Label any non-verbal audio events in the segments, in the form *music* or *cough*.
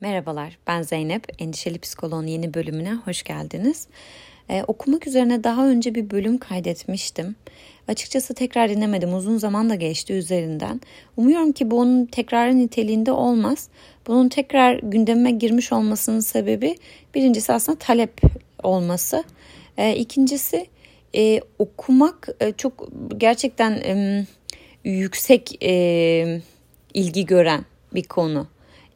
Merhabalar, ben Zeynep. Endişeli Psikoloğun yeni bölümüne hoş geldiniz. Ee, okumak üzerine daha önce bir bölüm kaydetmiştim. Açıkçası tekrar dinlemedim. Uzun zaman da geçti üzerinden. Umuyorum ki bu onun tekrarı niteliğinde olmaz. Bunun tekrar gündeme girmiş olmasının sebebi birincisi aslında talep olması. Ee, ikincisi e, okumak e, çok gerçekten e, yüksek e, ilgi gören bir konu.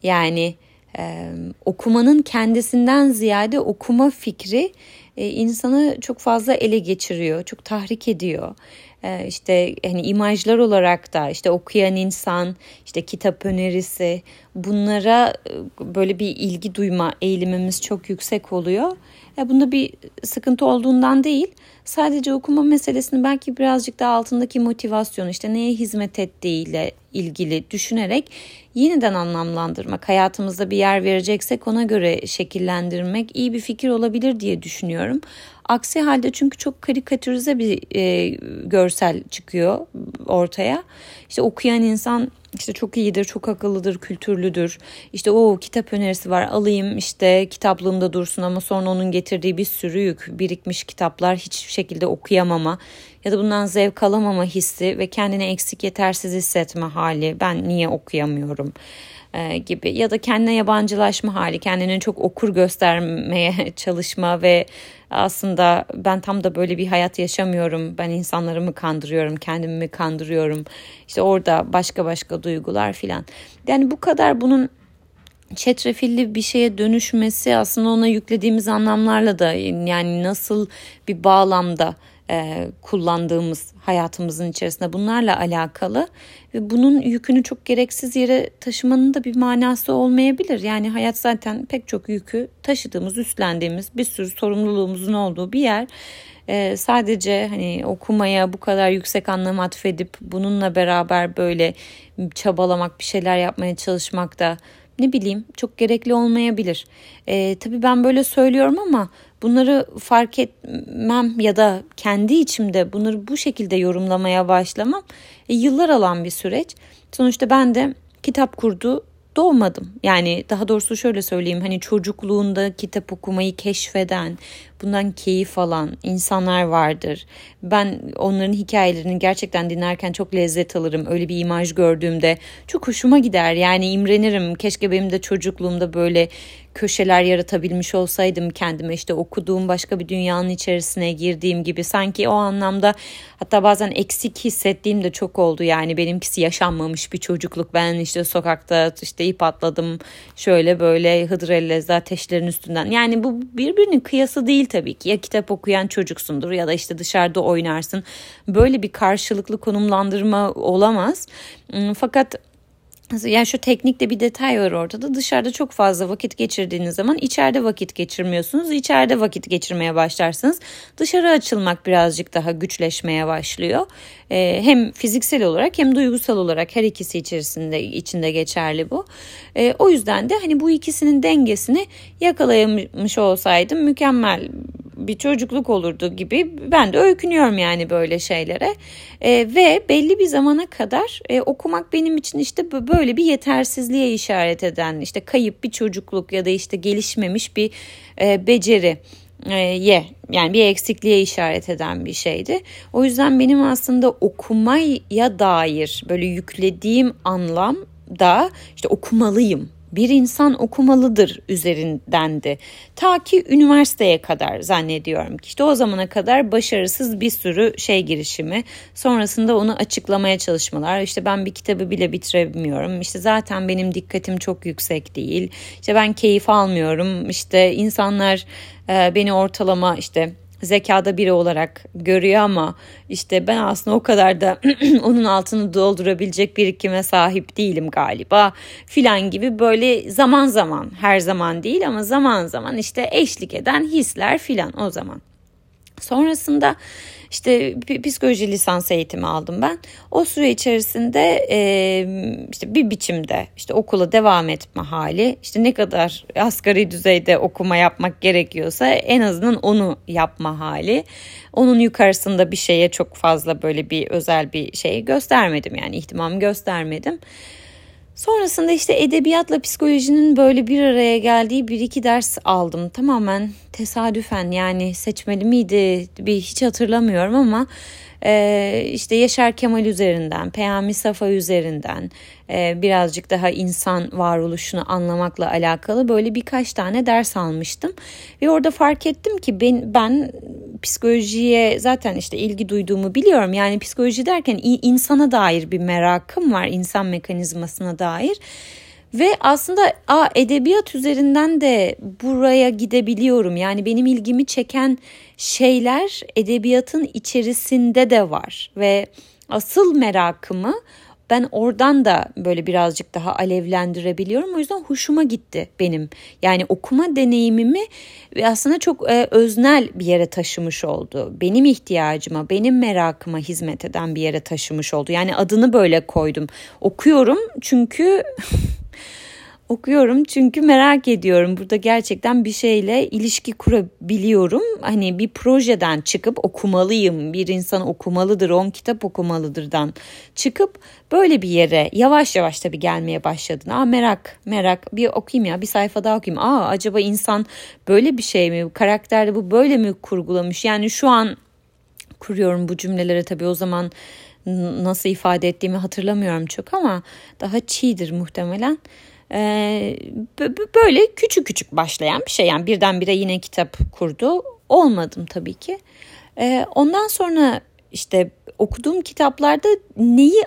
Yani ee, okumanın kendisinden ziyade okuma fikri e, insanı çok fazla ele geçiriyor, çok tahrik ediyor. Ee, işte hani imajlar olarak da işte okuyan insan, işte kitap önerisi bunlara e, böyle bir ilgi duyma eğilimimiz çok yüksek oluyor. Ya bunda bir sıkıntı olduğundan değil. Sadece okuma meselesini belki birazcık daha altındaki motivasyon işte neye hizmet ettiğiyle ilgili düşünerek yeniden anlamlandırmak, hayatımızda bir yer vereceksek ona göre şekillendirmek iyi bir fikir olabilir diye düşünüyorum. Aksi halde çünkü çok karikatürize bir e, görsel çıkıyor ortaya. İşte okuyan insan işte çok iyidir, çok akıllıdır, kültürlüdür. İşte o kitap önerisi var alayım işte kitaplığımda dursun ama sonra onun getirdiği bir sürü yük, birikmiş kitaplar hiçbir şekilde okuyamama ya da bundan zevk alamama hissi ve kendini eksik yetersiz hissetme hali. Ben niye okuyamıyorum? E, gibi ya da kendine yabancılaşma hali, kendini çok okur göstermeye *laughs* çalışma ve aslında ben tam da böyle bir hayat yaşamıyorum. Ben insanlarımı kandırıyorum, kendimi mi kandırıyorum. İşte orada başka başka duygular filan. Yani bu kadar bunun çetrefilli bir şeye dönüşmesi aslında ona yüklediğimiz anlamlarla da yani nasıl bir bağlamda e, kullandığımız hayatımızın içerisinde bunlarla alakalı ve bunun yükünü çok gereksiz yere taşımanın da bir manası olmayabilir. Yani hayat zaten pek çok yükü taşıdığımız, üstlendiğimiz bir sürü sorumluluğumuzun olduğu bir yer. Ee, sadece hani okumaya bu kadar yüksek anlam atfedip bununla beraber böyle çabalamak bir şeyler yapmaya çalışmak da ne bileyim çok gerekli olmayabilir. Ee, tabii ben böyle söylüyorum ama bunları fark etmem ya da kendi içimde bunları bu şekilde yorumlamaya başlamam e, yıllar alan bir süreç. Sonuçta ben de kitap kurdu doğmadım. Yani daha doğrusu şöyle söyleyeyim hani çocukluğunda kitap okumayı keşfeden, bundan keyif alan insanlar vardır. Ben onların hikayelerini gerçekten dinlerken çok lezzet alırım. Öyle bir imaj gördüğümde çok hoşuma gider. Yani imrenirim. Keşke benim de çocukluğumda böyle köşeler yaratabilmiş olsaydım kendime işte okuduğum başka bir dünyanın içerisine girdiğim gibi sanki o anlamda hatta bazen eksik hissettiğim de çok oldu yani benimkisi yaşanmamış bir çocukluk ben işte sokakta işte ip atladım şöyle böyle hıdrellezde ateşlerin üstünden yani bu birbirinin kıyası değil tabii ki ya kitap okuyan çocuksundur ya da işte dışarıda oynarsın böyle bir karşılıklı konumlandırma olamaz hmm, fakat yani şu teknikte bir detay var ortada. Dışarıda çok fazla vakit geçirdiğiniz zaman içeride vakit geçirmiyorsunuz. İçeride vakit geçirmeye başlarsınız. Dışarı açılmak birazcık daha güçleşmeye başlıyor. Ee, hem fiziksel olarak hem duygusal olarak her ikisi içerisinde içinde geçerli bu. Ee, o yüzden de hani bu ikisinin dengesini yakalayamış olsaydım mükemmel bir çocukluk olurdu gibi ben de öykünüyorum yani böyle şeylere e, ve belli bir zamana kadar e, okumak benim için işte böyle bir yetersizliğe işaret eden işte kayıp bir çocukluk ya da işte gelişmemiş bir e, beceri e, ye yani bir eksikliğe işaret eden bir şeydi. O yüzden benim aslında okumaya dair böyle yüklediğim anlam da işte okumalıyım bir insan okumalıdır üzerindendi. Ta ki üniversiteye kadar zannediyorum ki. İşte o zamana kadar başarısız bir sürü şey girişimi sonrasında onu açıklamaya çalışmalar. İşte ben bir kitabı bile bitiremiyorum. İşte zaten benim dikkatim çok yüksek değil. İşte ben keyif almıyorum. İşte insanlar e, beni ortalama işte zekada biri olarak görüyor ama işte ben aslında o kadar da *clears throat* onun altını doldurabilecek birikime sahip değilim galiba filan gibi böyle zaman zaman her zaman değil ama zaman zaman işte eşlik eden hisler filan o zaman. Sonrasında işte psikoloji lisans eğitimi aldım ben. O süre içerisinde e, işte bir biçimde işte okula devam etme hali işte ne kadar asgari düzeyde okuma yapmak gerekiyorsa en azından onu yapma hali. Onun yukarısında bir şeye çok fazla böyle bir özel bir şey göstermedim yani ihtimam göstermedim. Sonrasında işte edebiyatla psikolojinin böyle bir araya geldiği bir iki ders aldım. Tamamen tesadüfen yani seçmeli miydi bir hiç hatırlamıyorum ama e, işte Yaşar Kemal üzerinden, Peyami Safa üzerinden e, birazcık daha insan varoluşunu anlamakla alakalı böyle birkaç tane ders almıştım. Ve orada fark ettim ki ben, ben psikolojiye zaten işte ilgi duyduğumu biliyorum. Yani psikoloji derken insana dair bir merakım var, insan mekanizmasına dair. Ve aslında a, edebiyat üzerinden de buraya gidebiliyorum. Yani benim ilgimi çeken şeyler edebiyatın içerisinde de var. Ve asıl merakımı ben oradan da böyle birazcık daha alevlendirebiliyorum. O yüzden hoşuma gitti benim. Yani okuma deneyimimi aslında çok e, öznel bir yere taşımış oldu. Benim ihtiyacıma, benim merakıma hizmet eden bir yere taşımış oldu. Yani adını böyle koydum. Okuyorum çünkü *laughs* okuyorum çünkü merak ediyorum. Burada gerçekten bir şeyle ilişki kurabiliyorum. Hani bir projeden çıkıp okumalıyım. Bir insan okumalıdır, on kitap okumalıdırdan çıkıp böyle bir yere yavaş yavaş tabii gelmeye başladın. Aa merak, merak. Bir okuyayım ya, bir sayfa daha okuyayım. Aa acaba insan böyle bir şey mi? Karakterde bu böyle mi kurgulamış? Yani şu an kuruyorum bu cümleleri tabii o zaman nasıl ifade ettiğimi hatırlamıyorum çok ama daha çiğdir muhtemelen. Ee, böyle küçük küçük başlayan bir şey yani birdenbire yine kitap kurdu. Olmadım tabii ki. Ee, ondan sonra işte okuduğum kitaplarda neyi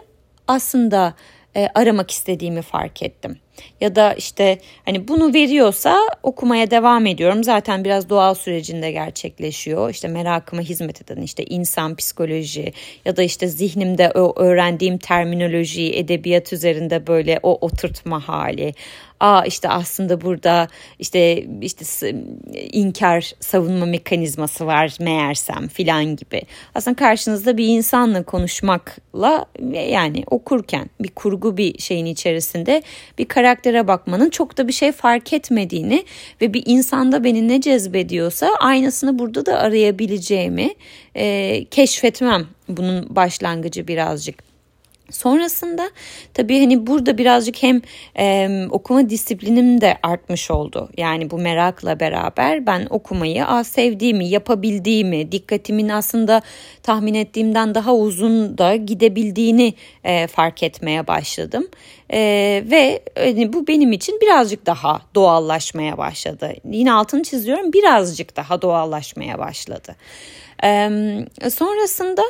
aslında e, aramak istediğimi fark ettim. Ya da işte hani bunu veriyorsa okumaya devam ediyorum. Zaten biraz doğal sürecinde gerçekleşiyor. İşte merakıma hizmet eden işte insan psikoloji ya da işte zihnimde öğrendiğim terminoloji, edebiyat üzerinde böyle o oturtma hali aa işte aslında burada işte işte inkar savunma mekanizması var meğersem filan gibi. Aslında karşınızda bir insanla konuşmakla yani okurken bir kurgu bir şeyin içerisinde bir karaktere bakmanın çok da bir şey fark etmediğini ve bir insanda beni ne cezbediyorsa aynısını burada da arayabileceğimi e, keşfetmem bunun başlangıcı birazcık. Sonrasında tabii hani burada birazcık hem e, okuma disiplinim de artmış oldu. Yani bu merakla beraber ben okumayı az sevdiğimi, yapabildiğimi, dikkatimin aslında tahmin ettiğimden daha uzun da gidebildiğini e, fark etmeye başladım. E, ve hani bu benim için birazcık daha doğallaşmaya başladı. Yine altını çiziyorum birazcık daha doğallaşmaya başladı. E, sonrasında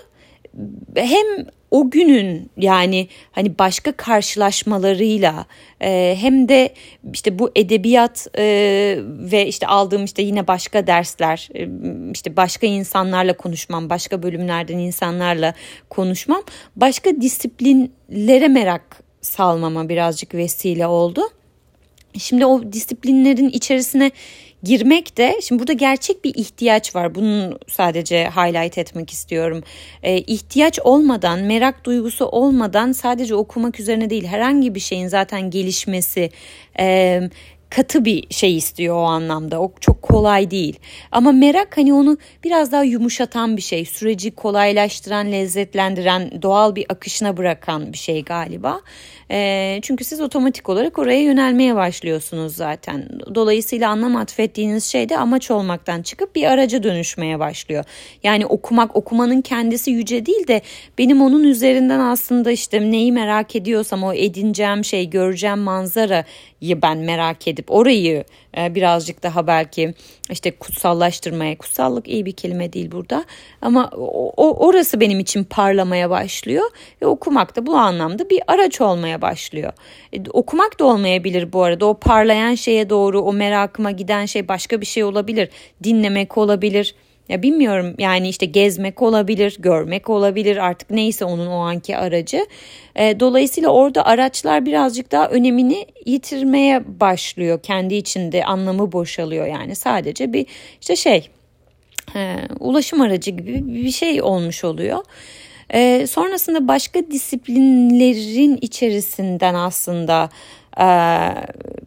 hem o günün yani hani başka karşılaşmalarıyla e, hem de işte bu edebiyat e, ve işte aldığım işte yine başka dersler e, işte başka insanlarla konuşmam başka bölümlerden insanlarla konuşmam başka disiplinlere merak salmama birazcık vesile oldu. Şimdi o disiplinlerin içerisine girmek de şimdi burada gerçek bir ihtiyaç var. Bunu sadece highlight etmek istiyorum. E, ihtiyaç olmadan, merak duygusu olmadan sadece okumak üzerine değil herhangi bir şeyin zaten gelişmesi, e, katı bir şey istiyor o anlamda. O çok kolay değil. Ama merak hani onu biraz daha yumuşatan bir şey. Süreci kolaylaştıran, lezzetlendiren, doğal bir akışına bırakan bir şey galiba. E, çünkü siz otomatik olarak oraya yönelmeye başlıyorsunuz zaten. Dolayısıyla anlam atfettiğiniz şey de amaç olmaktan çıkıp bir araca dönüşmeye başlıyor. Yani okumak, okumanın kendisi yüce değil de benim onun üzerinden aslında işte neyi merak ediyorsam o edineceğim şey, göreceğim manzarayı ben merak edip orayı e, birazcık daha belki işte kutsallaştırmaya, kutsallık iyi bir kelime değil burada. Ama o, orası benim için parlamaya başlıyor ve okumak da bu anlamda bir araç olmaya başlıyor. E, okumak da olmayabilir bu arada. O parlayan şeye doğru o merakıma giden şey başka bir şey olabilir, dinlemek olabilir ya bilmiyorum yani işte gezmek olabilir, görmek olabilir artık neyse onun o anki aracı. E, dolayısıyla orada araçlar birazcık daha önemini yitirmeye başlıyor. Kendi içinde anlamı boşalıyor yani sadece bir işte şey e, ulaşım aracı gibi bir şey olmuş oluyor. E, sonrasında başka disiplinlerin içerisinden aslında e,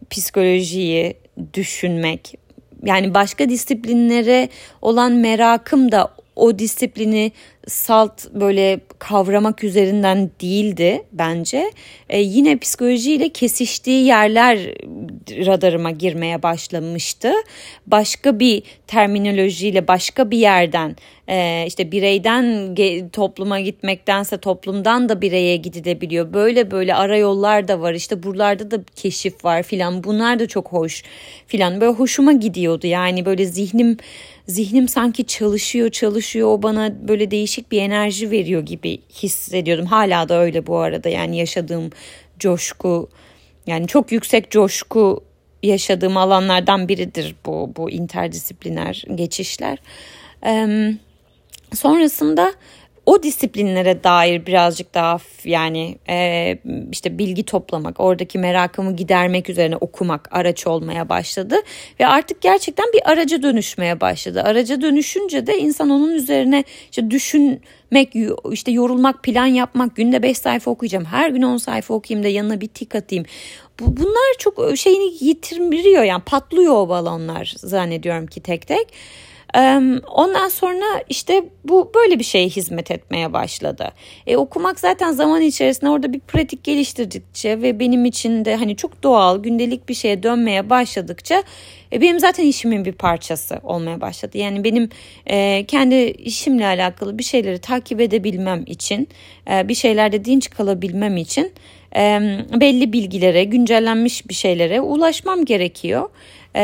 psikolojiyi düşünmek yani başka disiplinlere olan merakım da o disiplini salt böyle kavramak üzerinden değildi bence. E, yine psikolojiyle kesiştiği yerler radarıma girmeye başlamıştı. Başka bir terminolojiyle başka bir yerden e, işte bireyden topluma gitmektense toplumdan da bireye gidilebiliyor. Böyle böyle ara yollar da var işte buralarda da keşif var filan bunlar da çok hoş filan böyle hoşuma gidiyordu yani böyle zihnim zihnim sanki çalışıyor çalışıyor o bana böyle değişik bir enerji veriyor gibi hissediyordum. Hala da öyle bu arada yani yaşadığım coşku yani çok yüksek coşku yaşadığım alanlardan biridir bu bu interdisipliner geçişler. Ee, sonrasında o disiplinlere dair birazcık daha yani e, işte bilgi toplamak, oradaki merakımı gidermek üzerine okumak araç olmaya başladı ve artık gerçekten bir araca dönüşmeye başladı. Araca dönüşünce de insan onun üzerine işte düşünmek, işte yorulmak, plan yapmak, günde 5 sayfa okuyacağım, her gün 10 sayfa okuyayım da yanına bir tik atayım. Bunlar çok şeyini yitirmiyor yani patlıyor o balonlar zannediyorum ki tek tek. Ondan sonra işte bu böyle bir şeye hizmet etmeye başladı. E, okumak zaten zaman içerisinde orada bir pratik geliştirdikçe ve benim için de hani çok doğal gündelik bir şeye dönmeye başladıkça e, benim zaten işimin bir parçası olmaya başladı. Yani benim e, kendi işimle alakalı bir şeyleri takip edebilmem için, e, bir şeylerde dinç kalabilmem için e, belli bilgilere, güncellenmiş bir şeylere ulaşmam gerekiyor. E,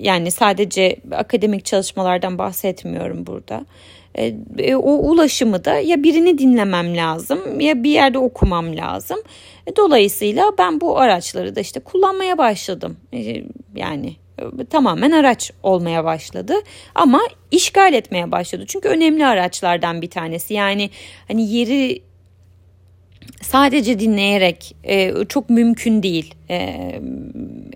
yani sadece akademik çalışmalardan bahsetmiyorum burada. E, o ulaşımı da ya birini dinlemem lazım ya bir yerde okumam lazım. E, dolayısıyla ben bu araçları da işte kullanmaya başladım. E, yani e, tamamen araç olmaya başladı ama işgal etmeye başladı. Çünkü önemli araçlardan bir tanesi. Yani hani yeri sadece dinleyerek e, çok mümkün değil. E,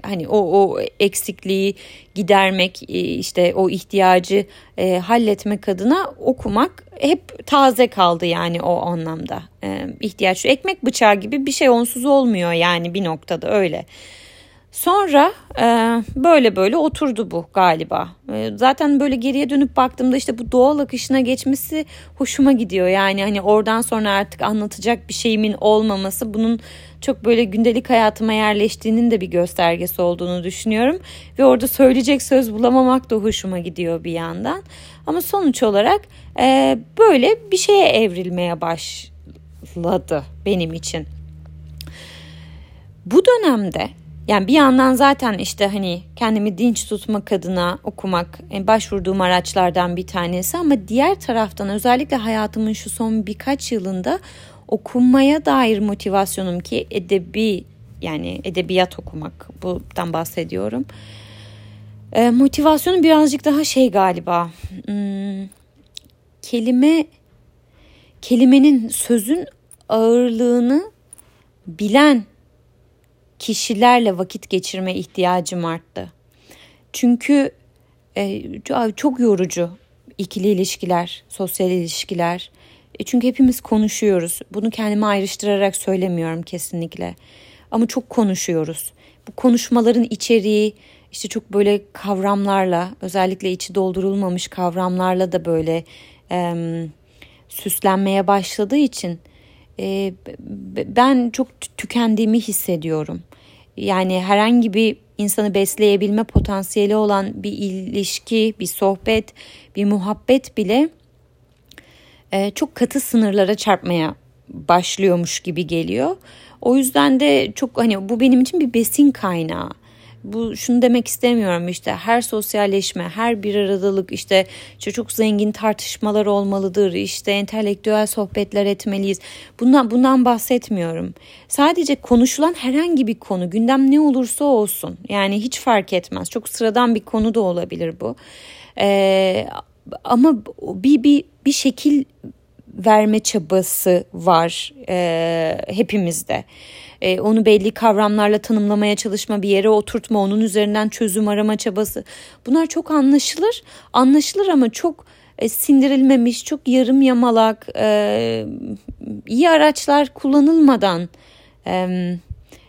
hani o o eksikliği gidermek, e, işte o ihtiyacı e, halletmek adına okumak hep taze kaldı yani o anlamda. E, ihtiyaç ekmek bıçağı gibi bir şey onsuz olmuyor yani bir noktada öyle. Sonra e, böyle böyle oturdu bu galiba. E, zaten böyle geriye dönüp baktığımda işte bu doğal akışına geçmesi hoşuma gidiyor. Yani hani oradan sonra artık anlatacak bir şeyimin olmaması bunun çok böyle gündelik hayatıma yerleştiğinin de bir göstergesi olduğunu düşünüyorum. Ve orada söyleyecek söz bulamamak da hoşuma gidiyor bir yandan. Ama sonuç olarak e, böyle bir şeye evrilmeye başladı benim için. Bu dönemde yani bir yandan zaten işte hani kendimi dinç tutmak adına okumak e, başvurduğum araçlardan bir tanesi ama diğer taraftan özellikle hayatımın şu son birkaç yılında okunmaya dair motivasyonum ki edebi yani edebiyat okumak bundan bahsediyorum. E, motivasyonum birazcık daha şey galiba hmm, kelime kelimenin sözün ağırlığını bilen kişilerle vakit geçirme ihtiyacım arttı. Çünkü e, çok yorucu ikili ilişkiler, sosyal ilişkiler. E, çünkü hepimiz konuşuyoruz. Bunu kendime ayrıştırarak söylemiyorum kesinlikle. Ama çok konuşuyoruz. Bu konuşmaların içeriği işte çok böyle kavramlarla, özellikle içi doldurulmamış kavramlarla da böyle e, süslenmeye başladığı için e, ben çok tükendiğimi hissediyorum. Yani herhangi bir insanı besleyebilme potansiyeli olan bir ilişki, bir sohbet, bir muhabbet bile e, çok katı sınırlara çarpmaya başlıyormuş gibi geliyor. O yüzden de çok hani bu benim için bir besin kaynağı bu şunu demek istemiyorum işte her sosyalleşme, her bir aradalık işte, işte çok zengin tartışmalar olmalıdır, işte entelektüel sohbetler etmeliyiz. Bundan bundan bahsetmiyorum. Sadece konuşulan herhangi bir konu, gündem ne olursa olsun. Yani hiç fark etmez. Çok sıradan bir konu da olabilir bu. Ee, ama bir bir bir şekil verme çabası var e, hepimizde e, onu belli kavramlarla tanımlamaya çalışma, bir yere oturtma, onun üzerinden çözüm arama çabası. Bunlar çok anlaşılır, anlaşılır ama çok e, sindirilmemiş, çok yarım yamalak, e, iyi araçlar kullanılmadan e,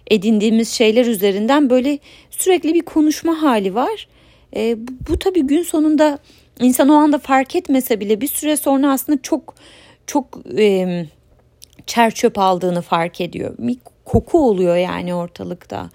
edindiğimiz şeyler üzerinden böyle sürekli bir konuşma hali var. E, bu, bu tabii gün sonunda insan o anda fark etmese bile bir süre sonra aslında çok çok e, çer aldığını fark ediyor. Koku oluyor yani ortalıkta.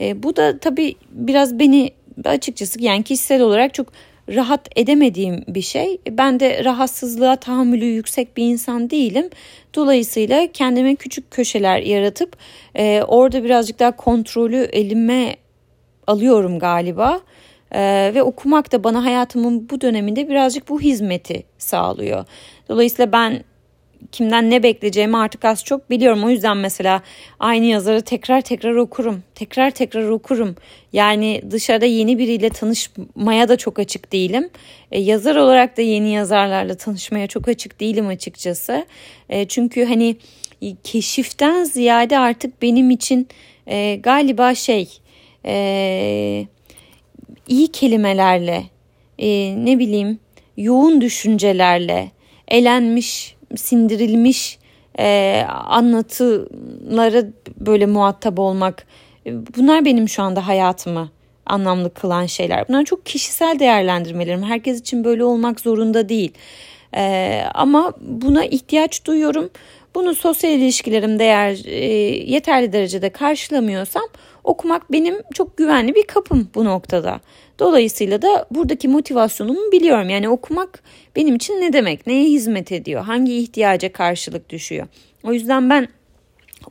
E, bu da tabii biraz beni açıkçası yani kişisel olarak çok rahat edemediğim bir şey. Ben de rahatsızlığa tahammülü yüksek bir insan değilim. Dolayısıyla kendime küçük köşeler yaratıp e, orada birazcık daha kontrolü elime alıyorum galiba. Ee, ve okumak da bana hayatımın bu döneminde birazcık bu hizmeti sağlıyor. Dolayısıyla ben kimden ne bekleyeceğimi artık az çok biliyorum. O yüzden mesela aynı yazarı tekrar tekrar okurum. Tekrar tekrar okurum. Yani dışarıda yeni biriyle tanışmaya da çok açık değilim. E, yazar olarak da yeni yazarlarla tanışmaya çok açık değilim açıkçası. E, çünkü hani keşiften ziyade artık benim için e, galiba şey e, iyi kelimelerle e, ne bileyim yoğun düşüncelerle elenmiş sindirilmiş e, anlatılara böyle muhatap olmak e, bunlar benim şu anda hayatımı anlamlı kılan şeyler. Bunlar çok kişisel değerlendirmelerim. Herkes için böyle olmak zorunda değil. E, ama buna ihtiyaç duyuyorum. Bunu sosyal ilişkilerimde eğer e, yeterli derecede karşılamıyorsam okumak benim çok güvenli bir kapım bu noktada. Dolayısıyla da buradaki motivasyonumu biliyorum. Yani okumak benim için ne demek? Neye hizmet ediyor? Hangi ihtiyaca karşılık düşüyor? O yüzden ben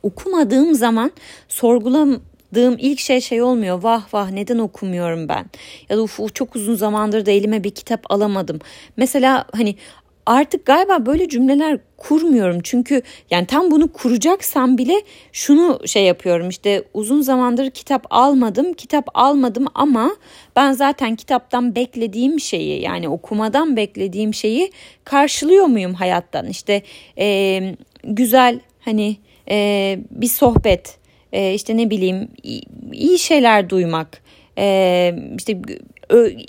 okumadığım zaman sorguladığım ilk şey şey olmuyor. Vah vah neden okumuyorum ben? Ya da uf, çok uzun zamandır da elime bir kitap alamadım. Mesela hani artık galiba böyle cümleler kurmuyorum. Çünkü yani tam bunu kuracaksam bile şunu şey yapıyorum işte uzun zamandır kitap almadım, kitap almadım ama ben zaten kitaptan beklediğim şeyi yani okumadan beklediğim şeyi karşılıyor muyum hayattan? İşte e, güzel hani e, bir sohbet, e, işte ne bileyim iyi şeyler duymak, e, işte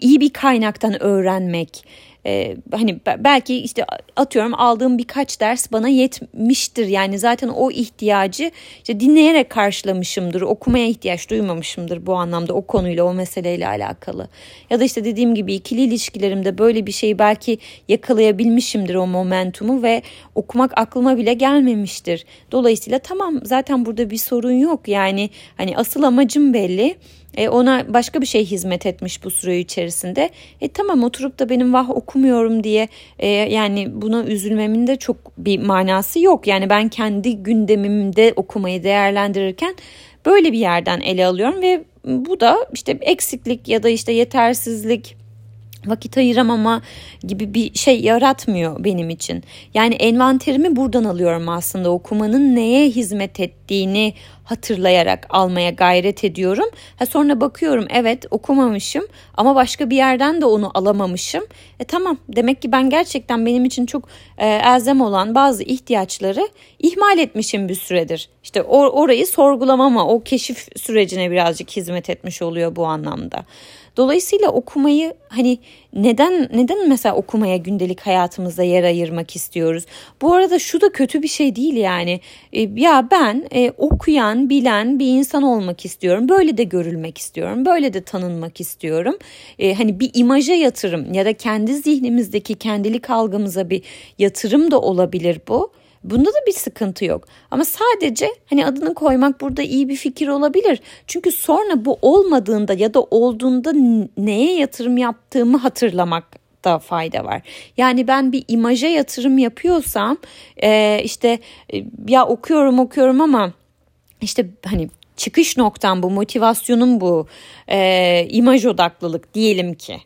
iyi bir kaynaktan öğrenmek e, hani belki işte atıyorum aldığım birkaç ders bana yetmiştir. Yani zaten o ihtiyacı işte dinleyerek karşılamışımdır. Okumaya ihtiyaç duymamışımdır bu anlamda o konuyla o meseleyle alakalı. Ya da işte dediğim gibi ikili ilişkilerimde böyle bir şeyi belki yakalayabilmişimdir o momentumu ve okumak aklıma bile gelmemiştir. Dolayısıyla tamam zaten burada bir sorun yok. Yani hani asıl amacım belli e, ona başka bir şey hizmet etmiş bu süre içerisinde. E tamam oturup da benim vah okumuyorum diye e, yani buna üzülmemin de çok bir manası yok. Yani ben kendi gündemimde okumayı değerlendirirken böyle bir yerden ele alıyorum ve bu da işte eksiklik ya da işte yetersizlik vakit ayıramama gibi bir şey yaratmıyor benim için. Yani envanterimi buradan alıyorum aslında okumanın neye hizmet ettiğini hatırlayarak almaya gayret ediyorum. Ha sonra bakıyorum evet okumamışım ama başka bir yerden de onu alamamışım. E tamam demek ki ben gerçekten benim için çok e, elzem olan bazı ihtiyaçları ihmal etmişim bir süredir. İşte or- orayı sorgulamama, o keşif sürecine birazcık hizmet etmiş oluyor bu anlamda. Dolayısıyla okumayı hani neden neden mesela okumaya gündelik hayatımızda yer ayırmak istiyoruz? Bu arada şu da kötü bir şey değil yani. E, ya ben e, okuyan, bilen bir insan olmak istiyorum. Böyle de görülmek istiyorum. Böyle de tanınmak istiyorum. E, hani bir imaja yatırım ya da kendi zihnimizdeki kendilik algımıza bir yatırım da olabilir bu. Bunda da bir sıkıntı yok. Ama sadece hani adını koymak burada iyi bir fikir olabilir. Çünkü sonra bu olmadığında ya da olduğunda neye yatırım yaptığımı hatırlamak da fayda var. Yani ben bir imaja yatırım yapıyorsam e, işte e, ya okuyorum okuyorum ama işte hani çıkış noktam bu, motivasyonum bu, e, imaj odaklılık diyelim ki.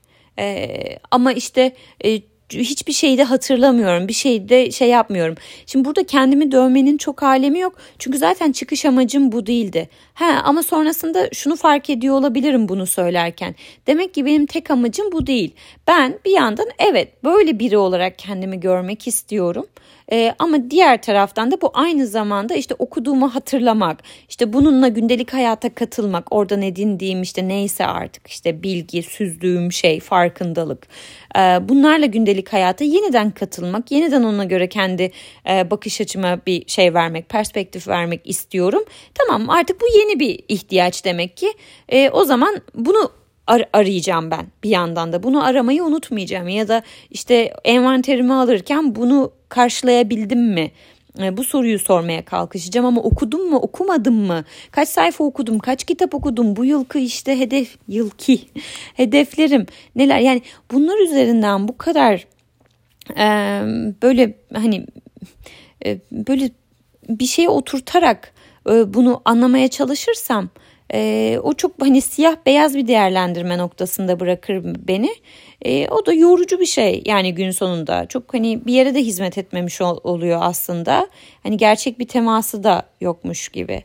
Ama işte hiçbir şeyde hatırlamıyorum. Bir şeyde şey yapmıyorum. Şimdi burada kendimi dövmenin çok alemi yok. Çünkü zaten çıkış amacım bu değildi. He, ama sonrasında şunu fark ediyor olabilirim bunu söylerken. Demek ki benim tek amacım bu değil. Ben bir yandan evet böyle biri olarak kendimi görmek istiyorum. E, ama diğer taraftan da bu aynı zamanda işte okuduğumu hatırlamak, işte bununla gündelik hayata katılmak, oradan edindiğim işte neyse artık işte bilgi, süzdüğüm şey, farkındalık. E, bunlarla gündelik hayata yeniden katılmak, yeniden ona göre kendi e, bakış açıma bir şey vermek, perspektif vermek istiyorum. Tamam artık bu yeni bir ihtiyaç demek ki. E, o zaman bunu ar- arayacağım ben bir yandan da. Bunu aramayı unutmayacağım ya da işte envanterimi alırken bunu karşılayabildim mi? E, bu soruyu sormaya kalkışacağım ama okudum mu okumadım mı kaç sayfa okudum kaç kitap okudum bu yılki işte hedef yılki *laughs* hedeflerim neler yani bunlar üzerinden bu kadar e, böyle hani e, böyle bir şeye oturtarak e, bunu anlamaya çalışırsam e, o çok hani siyah beyaz bir değerlendirme noktasında bırakır beni. E, o da yorucu bir şey yani gün sonunda. Çok hani bir yere de hizmet etmemiş ol, oluyor aslında. Hani gerçek bir teması da yokmuş gibi.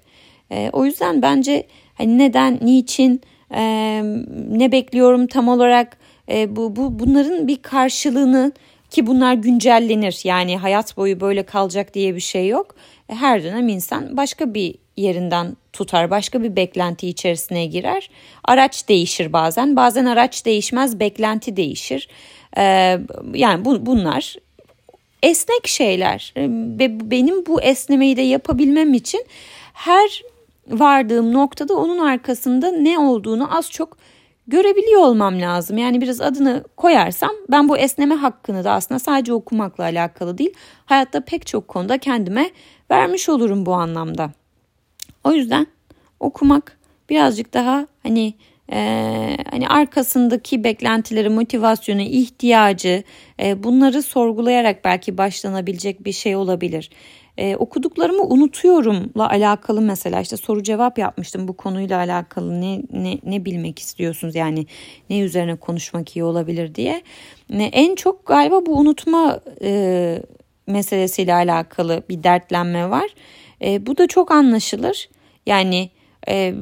E, o yüzden bence hani neden, niçin, e, ne bekliyorum tam olarak e, bu, bu bunların bir karşılığını ki bunlar güncellenir. Yani hayat boyu böyle kalacak diye bir şey yok. Her dönem insan başka bir yerinden tutar, başka bir beklenti içerisine girer. Araç değişir bazen, bazen araç değişmez, beklenti değişir. Ee, yani bu, bunlar esnek şeyler ve benim bu esnemeyi de yapabilmem için her vardığım noktada onun arkasında ne olduğunu az çok görebiliyor olmam lazım. Yani biraz adını koyarsam ben bu esneme hakkını da aslında sadece okumakla alakalı değil, hayatta pek çok konuda kendime vermiş olurum bu anlamda. O yüzden okumak birazcık daha hani e, hani arkasındaki beklentileri, motivasyonu, ihtiyacı e, bunları sorgulayarak belki başlanabilecek bir şey olabilir. E, okuduklarımı unutuyorumla alakalı mesela işte soru cevap yapmıştım bu konuyla alakalı ne ne ne bilmek istiyorsunuz yani ne üzerine konuşmak iyi olabilir diye. Ne en çok galiba bu unutma e, meselesiyle alakalı bir dertlenme var. E, bu da çok anlaşılır. Yani e,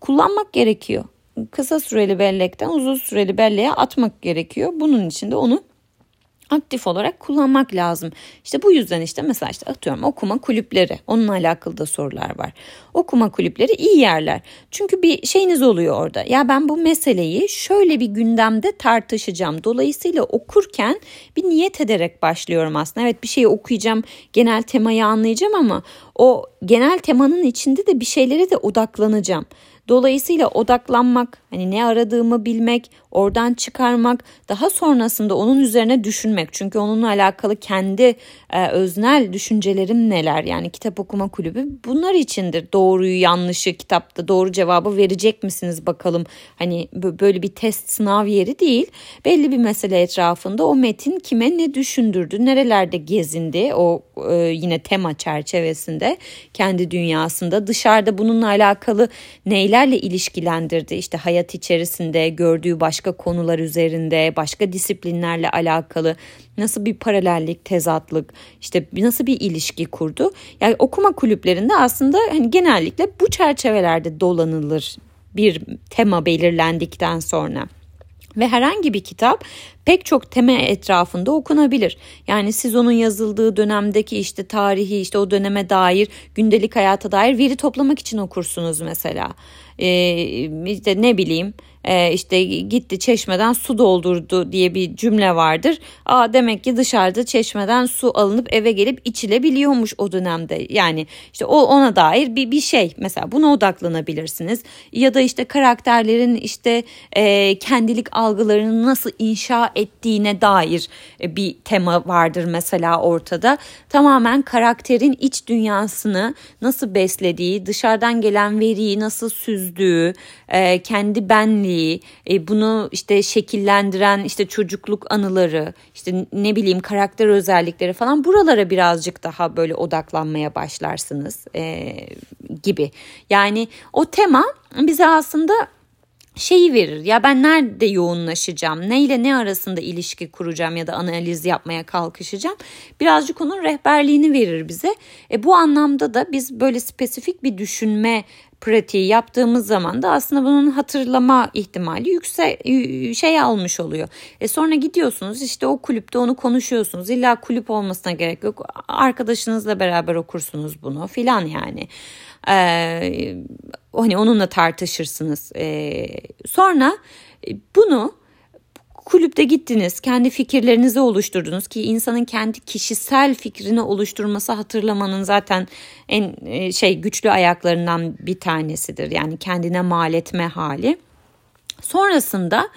kullanmak gerekiyor. Kısa süreli bellekten uzun süreli belleğe atmak gerekiyor. Bunun için de onu aktif olarak kullanmak lazım. İşte bu yüzden işte mesela işte atıyorum okuma kulüpleri. Onunla alakalı da sorular var. Okuma kulüpleri iyi yerler. Çünkü bir şeyiniz oluyor orada. Ya ben bu meseleyi şöyle bir gündemde tartışacağım. Dolayısıyla okurken bir niyet ederek başlıyorum aslında. Evet bir şeyi okuyacağım, genel temayı anlayacağım ama o genel temanın içinde de bir şeylere de odaklanacağım. Dolayısıyla odaklanmak, hani ne aradığımı bilmek, oradan çıkarmak, daha sonrasında onun üzerine düşünmek. Çünkü onunla alakalı kendi e, öznel düşüncelerim neler? Yani kitap okuma kulübü bunlar içindir. Doğruyu, yanlışı kitapta doğru cevabı verecek misiniz bakalım? Hani böyle bir test sınav yeri değil. Belli bir mesele etrafında o metin kime ne düşündürdü, nerelerde gezindi o e, yine tema çerçevesinde kendi dünyasında dışarıda bununla alakalı neylerle ilişkilendirdi? İşte hayat içerisinde gördüğü başka konular üzerinde, başka disiplinlerle alakalı nasıl bir paralellik, tezatlık, işte nasıl bir ilişki kurdu? Yani okuma kulüplerinde aslında hani genellikle bu çerçevelerde dolanılır bir tema belirlendikten sonra. Ve herhangi bir kitap pek çok tema etrafında okunabilir. Yani siz onun yazıldığı dönemdeki işte tarihi işte o döneme dair gündelik hayata dair veri toplamak için okursunuz mesela. Ee, işte ne bileyim e, işte gitti çeşmeden su doldurdu diye bir cümle vardır. Aa demek ki dışarıda çeşmeden su alınıp eve gelip içilebiliyormuş o dönemde. Yani işte o ona dair bir bir şey mesela buna odaklanabilirsiniz. Ya da işte karakterlerin işte e, kendilik algılarını nasıl inşa ettiğine dair e, bir tema vardır mesela ortada. Tamamen karakterin iç dünyasını nasıl beslediği, dışarıdan gelen veriyi nasıl süzdüğü, e, kendi benliği, e, bunu işte şekillendiren işte çocukluk anıları, işte ne bileyim karakter özellikleri falan buralara birazcık daha böyle odaklanmaya başlarsınız e, gibi. Yani o tema bize aslında şeyi verir. Ya ben nerede yoğunlaşacağım? Ne ile ne arasında ilişki kuracağım ya da analiz yapmaya kalkışacağım? Birazcık onun rehberliğini verir bize. E bu anlamda da biz böyle spesifik bir düşünme pratiği yaptığımız zaman da aslında bunun hatırlama ihtimali yüksek şey almış oluyor. E sonra gidiyorsunuz işte o kulüpte onu konuşuyorsunuz. İlla kulüp olmasına gerek yok. Arkadaşınızla beraber okursunuz bunu filan yani. Ee, hani onunla tartışırsınız. Ee, sonra bunu kulüpte gittiniz, kendi fikirlerinizi oluşturdunuz ki insanın kendi kişisel fikrini oluşturması hatırlamanın zaten en e, şey güçlü ayaklarından bir tanesidir. Yani kendine mal etme hali. Sonrasında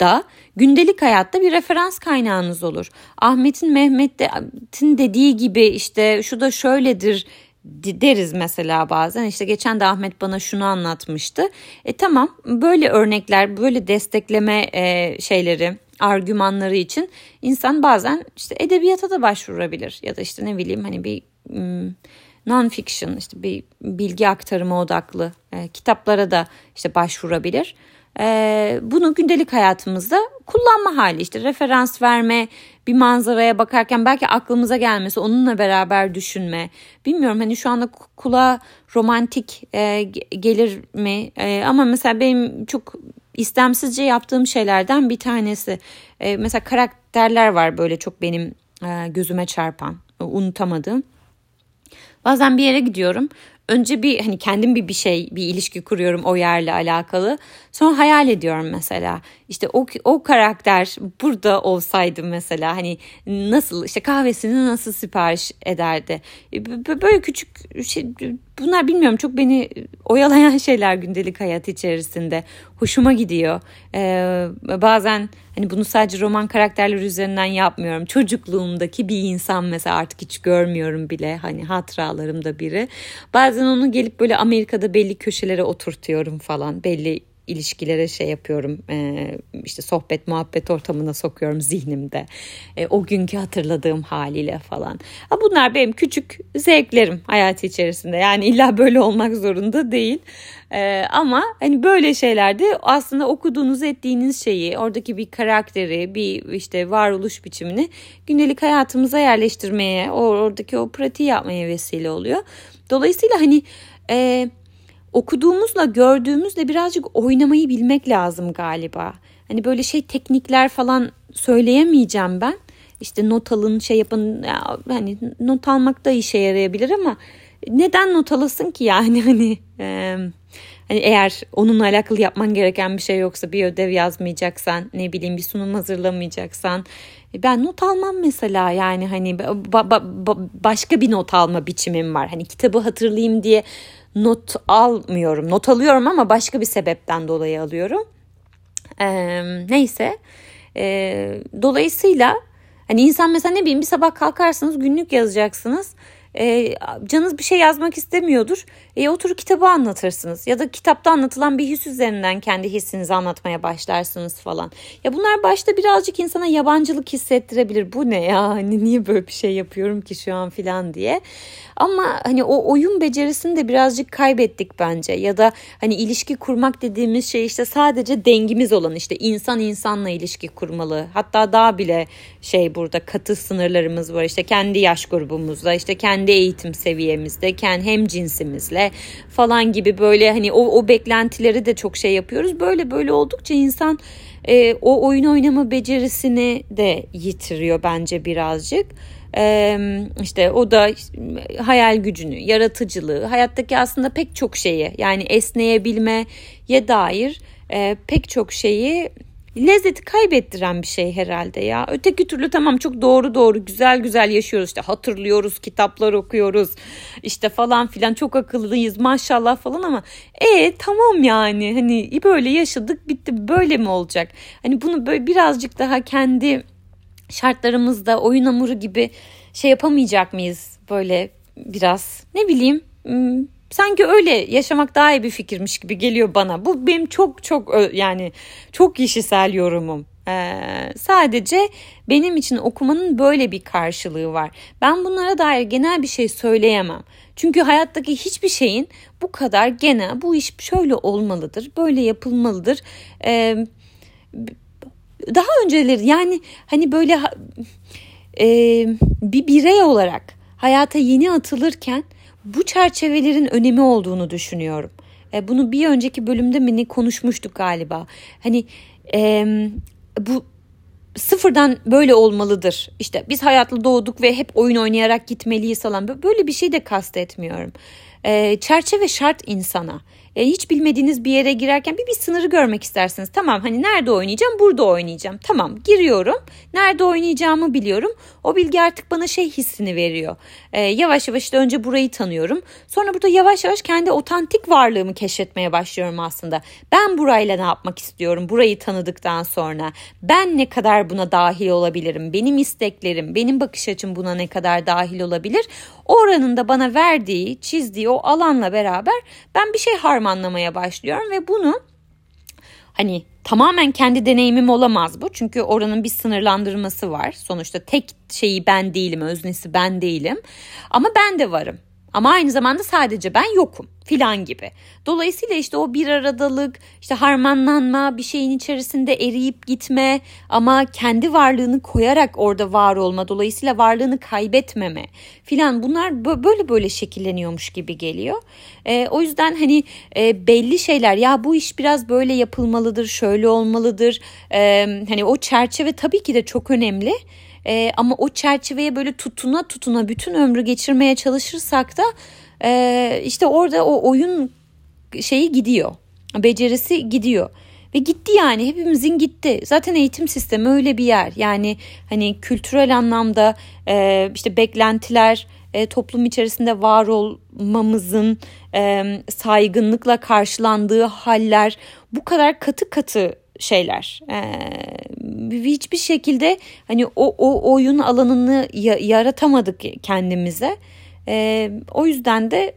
da gündelik hayatta bir referans kaynağınız olur. Ahmet'in Mehmet'in dediği gibi işte şu da şöyledir deriz mesela bazen işte geçen de Ahmet bana şunu anlatmıştı. E tamam böyle örnekler böyle destekleme e, şeyleri argümanları için insan bazen işte edebiyata da başvurabilir ya da işte ne bileyim hani bir non-fiction işte bir bilgi aktarımı odaklı e, kitaplara da işte başvurabilir. E, bunu gündelik hayatımızda kullanma hali işte referans verme bir manzaraya bakarken belki aklımıza gelmesi onunla beraber düşünme. Bilmiyorum hani şu anda kulağa romantik e, gelir mi? E, ama mesela benim çok istemsizce yaptığım şeylerden bir tanesi. E, mesela karakterler var böyle çok benim gözüme çarpan unutamadığım. Bazen bir yere gidiyorum. Önce bir hani kendim bir bir şey bir ilişki kuruyorum o yerle alakalı. Sonra hayal ediyorum mesela. işte o o karakter burada olsaydı mesela hani nasıl işte kahvesini nasıl sipariş ederdi. E, böyle küçük şey bunlar bilmiyorum çok beni oyalayan *laughs* şeyler gündelik hayat içerisinde. Hoşuma gidiyor. Ee, bazen hani bunu sadece roman karakterler üzerinden yapmıyorum. Çocukluğumdaki bir insan mesela artık hiç görmüyorum bile. Hani hatıralarımda biri. Bazen onu gelip böyle Amerika'da belli köşelere oturtuyorum falan. Belli ilişkilere şey yapıyorum e, işte sohbet muhabbet ortamına sokuyorum zihnimde. E, o günkü hatırladığım haliyle falan. Ha, bunlar benim küçük zevklerim hayat içerisinde. Yani illa böyle olmak zorunda değil. E, ama hani böyle şeylerde aslında okuduğunuz ettiğiniz şeyi oradaki bir karakteri bir işte varoluş biçimini gündelik hayatımıza yerleştirmeye oradaki o pratiği yapmaya vesile oluyor. Dolayısıyla hani e, okuduğumuzla gördüğümüzle birazcık oynamayı bilmek lazım galiba. Hani böyle şey teknikler falan söyleyemeyeceğim ben. İşte not alın şey yapın ya, hani not almak da işe yarayabilir ama neden not alasın ki yani *laughs* hani e, hani eğer onunla alakalı yapman gereken bir şey yoksa bir ödev yazmayacaksan ne bileyim bir sunum hazırlamayacaksan ben not almam mesela yani hani ba, ba, ba, başka bir not alma biçimim var. Hani kitabı hatırlayayım diye not almıyorum. Not alıyorum ama başka bir sebepten dolayı alıyorum. Ee, neyse. Ee, dolayısıyla hani insan mesela ne bileyim bir sabah kalkarsınız günlük yazacaksınız e, canınız bir şey yazmak istemiyordur. E, oturup kitabı anlatırsınız ya da kitapta anlatılan bir his üzerinden kendi hissinizi anlatmaya başlarsınız falan. Ya bunlar başta birazcık insana yabancılık hissettirebilir. Bu ne ya hani niye böyle bir şey yapıyorum ki şu an filan diye. Ama hani o oyun becerisini de birazcık kaybettik bence. Ya da hani ilişki kurmak dediğimiz şey işte sadece dengimiz olan işte insan insanla ilişki kurmalı. Hatta daha bile şey burada katı sınırlarımız var. İşte kendi yaş grubumuzda, işte kendi eğitim seviyemizde, kendi hem cinsimizle falan gibi böyle hani o, o beklentileri de çok şey yapıyoruz. Böyle böyle oldukça insan e, o oyun oynama becerisini de yitiriyor bence birazcık. Ee, işte o da hayal gücünü, yaratıcılığı, hayattaki aslında pek çok şeyi yani esneyebilmeye dair e, pek çok şeyi lezzeti kaybettiren bir şey herhalde ya. Öteki türlü tamam çok doğru doğru güzel güzel yaşıyoruz işte hatırlıyoruz kitaplar okuyoruz işte falan filan çok akıllıyız maşallah falan ama e tamam yani hani böyle yaşadık bitti böyle mi olacak? Hani bunu böyle birazcık daha kendi şartlarımızda oyun hamuru gibi şey yapamayacak mıyız böyle biraz ne bileyim hmm, sanki öyle yaşamak daha iyi bir fikirmiş gibi geliyor bana. Bu benim çok çok yani çok kişisel yorumum. Ee, sadece benim için okumanın böyle bir karşılığı var. Ben bunlara dair genel bir şey söyleyemem. Çünkü hayattaki hiçbir şeyin bu kadar genel, bu iş şöyle olmalıdır, böyle yapılmalıdır. Ee, daha önceleri yani hani böyle e, bir birey olarak hayata yeni atılırken bu çerçevelerin önemi olduğunu düşünüyorum. E, bunu bir önceki bölümde mi konuşmuştuk galiba. Hani e, bu sıfırdan böyle olmalıdır. İşte biz hayatlı doğduk ve hep oyun oynayarak gitmeliyiz falan. Böyle bir şey de kastetmiyorum. E, çerçeve şart insana. E, hiç bilmediğiniz bir yere girerken bir bir sınırı görmek istersiniz. Tamam hani nerede oynayacağım? Burada oynayacağım. Tamam giriyorum. Nerede oynayacağımı biliyorum. O bilgi artık bana şey hissini veriyor. E, yavaş yavaş işte önce burayı tanıyorum. Sonra burada yavaş yavaş kendi otantik varlığımı keşfetmeye başlıyorum aslında. Ben burayla ne yapmak istiyorum? Burayı tanıdıktan sonra ben ne kadar buna dahil olabilirim? Benim isteklerim, benim bakış açım buna ne kadar dahil olabilir? Oranın da bana verdiği, çizdiği o alanla beraber ben bir şey harmanlamaya başlıyorum ve bunu hani tamamen kendi deneyimim olamaz bu. Çünkü oranın bir sınırlandırması var. Sonuçta tek şeyi ben değilim, öznesi ben değilim. Ama ben de varım. Ama aynı zamanda sadece ben yokum filan gibi. Dolayısıyla işte o bir aradalık, işte harmanlanma, bir şeyin içerisinde eriyip gitme ama kendi varlığını koyarak orada var olma, dolayısıyla varlığını kaybetmeme filan bunlar böyle böyle şekilleniyormuş gibi geliyor. E, o yüzden hani e, belli şeyler ya bu iş biraz böyle yapılmalıdır, şöyle olmalıdır. E, hani o çerçeve tabii ki de çok önemli. E, ama o çerçeveye böyle tutuna tutuna bütün ömrü geçirmeye çalışırsak da e, işte orada o oyun şeyi gidiyor. Becerisi gidiyor. Ve gitti yani hepimizin gitti. Zaten eğitim sistemi öyle bir yer. Yani hani kültürel anlamda e, işte beklentiler, e, toplum içerisinde var olmamızın e, saygınlıkla karşılandığı haller bu kadar katı katı şeyler. Ee, hiçbir şekilde hani o, o oyun alanını yaratamadık kendimize. Ee, o yüzden de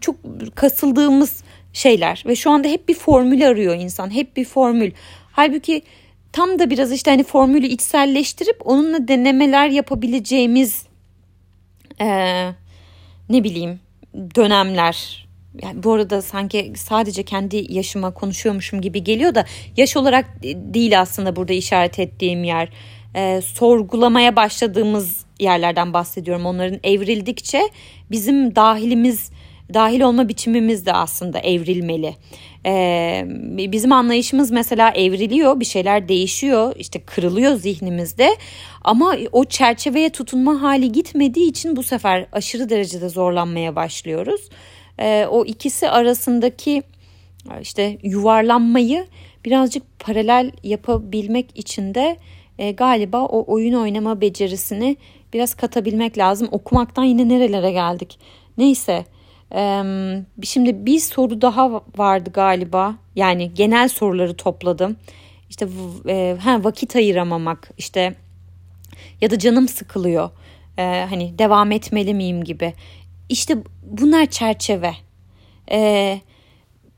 çok kasıldığımız şeyler ve şu anda hep bir formül arıyor insan. Hep bir formül. Halbuki tam da biraz işte hani formülü içselleştirip onunla denemeler yapabileceğimiz ee, ne bileyim dönemler yani bu arada sanki sadece kendi yaşıma konuşuyormuşum gibi geliyor da yaş olarak değil aslında burada işaret ettiğim yer. E, sorgulamaya başladığımız yerlerden bahsediyorum. Onların evrildikçe bizim dahilimiz dahil olma biçimimiz de aslında evrilmeli. Ee, bizim anlayışımız mesela evriliyor, bir şeyler değişiyor, işte kırılıyor zihnimizde. Ama o çerçeveye tutunma hali gitmediği için bu sefer aşırı derecede zorlanmaya başlıyoruz e, o ikisi arasındaki işte yuvarlanmayı birazcık paralel yapabilmek için de e, galiba o oyun oynama becerisini biraz katabilmek lazım. Okumaktan yine nerelere geldik. Neyse e, şimdi bir soru daha vardı galiba. Yani genel soruları topladım. İşte e, ha, vakit ayıramamak işte ya da canım sıkılıyor. E, hani devam etmeli miyim gibi. İşte bunlar çerçeve. Ee,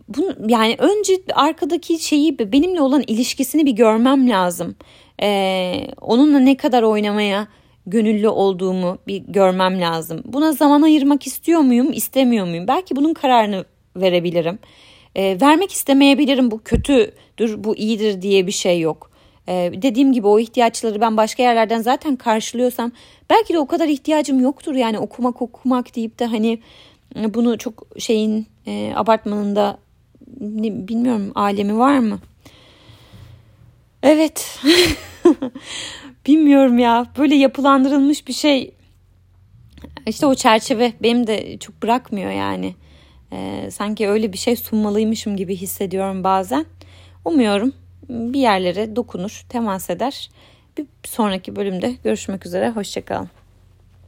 bunu, yani önce arkadaki şeyi benimle olan ilişkisini bir görmem lazım. Ee, onunla ne kadar oynamaya gönüllü olduğumu bir görmem lazım. Buna zaman ayırmak istiyor muyum, istemiyor muyum? Belki bunun kararını verebilirim. Ee, vermek istemeyebilirim. Bu kötüdür, bu iyidir diye bir şey yok. Ee, dediğim gibi o ihtiyaçları ben başka yerlerden zaten karşılıyorsam belki de o kadar ihtiyacım yoktur yani okumak okumak deyip de hani e, bunu çok şeyin e, abartmanın da ne, bilmiyorum alemi var mı? Evet. *laughs* bilmiyorum ya böyle yapılandırılmış bir şey işte o çerçeve benim de çok bırakmıyor yani. Ee, sanki öyle bir şey sunmalıymışım gibi hissediyorum bazen. Umuyorum bir yerlere dokunur, temas eder. Bir sonraki bölümde görüşmek üzere. Hoşçakalın.